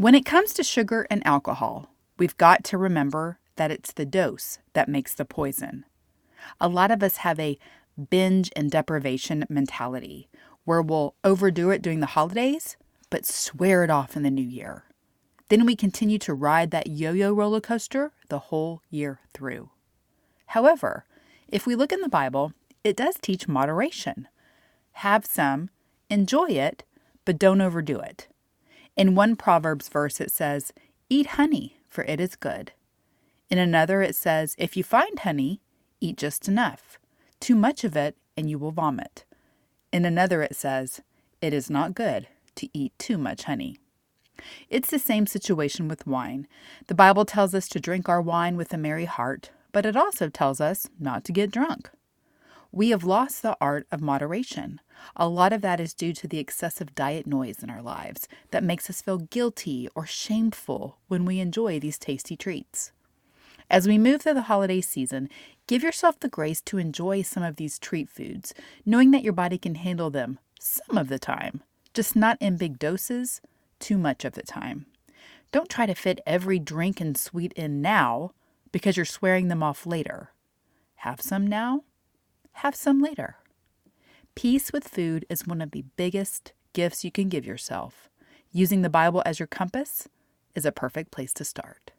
When it comes to sugar and alcohol, we've got to remember that it's the dose that makes the poison. A lot of us have a binge and deprivation mentality where we'll overdo it during the holidays, but swear it off in the new year. Then we continue to ride that yo yo roller coaster the whole year through. However, if we look in the Bible, it does teach moderation. Have some, enjoy it, but don't overdo it. In one Proverbs verse, it says, Eat honey, for it is good. In another, it says, If you find honey, eat just enough. Too much of it, and you will vomit. In another, it says, It is not good to eat too much honey. It's the same situation with wine. The Bible tells us to drink our wine with a merry heart, but it also tells us not to get drunk. We have lost the art of moderation. A lot of that is due to the excessive diet noise in our lives that makes us feel guilty or shameful when we enjoy these tasty treats. As we move through the holiday season, give yourself the grace to enjoy some of these treat foods, knowing that your body can handle them some of the time, just not in big doses, too much of the time. Don't try to fit every drink and sweet in now because you're swearing them off later. Have some now, have some later. Peace with food is one of the biggest gifts you can give yourself. Using the Bible as your compass is a perfect place to start.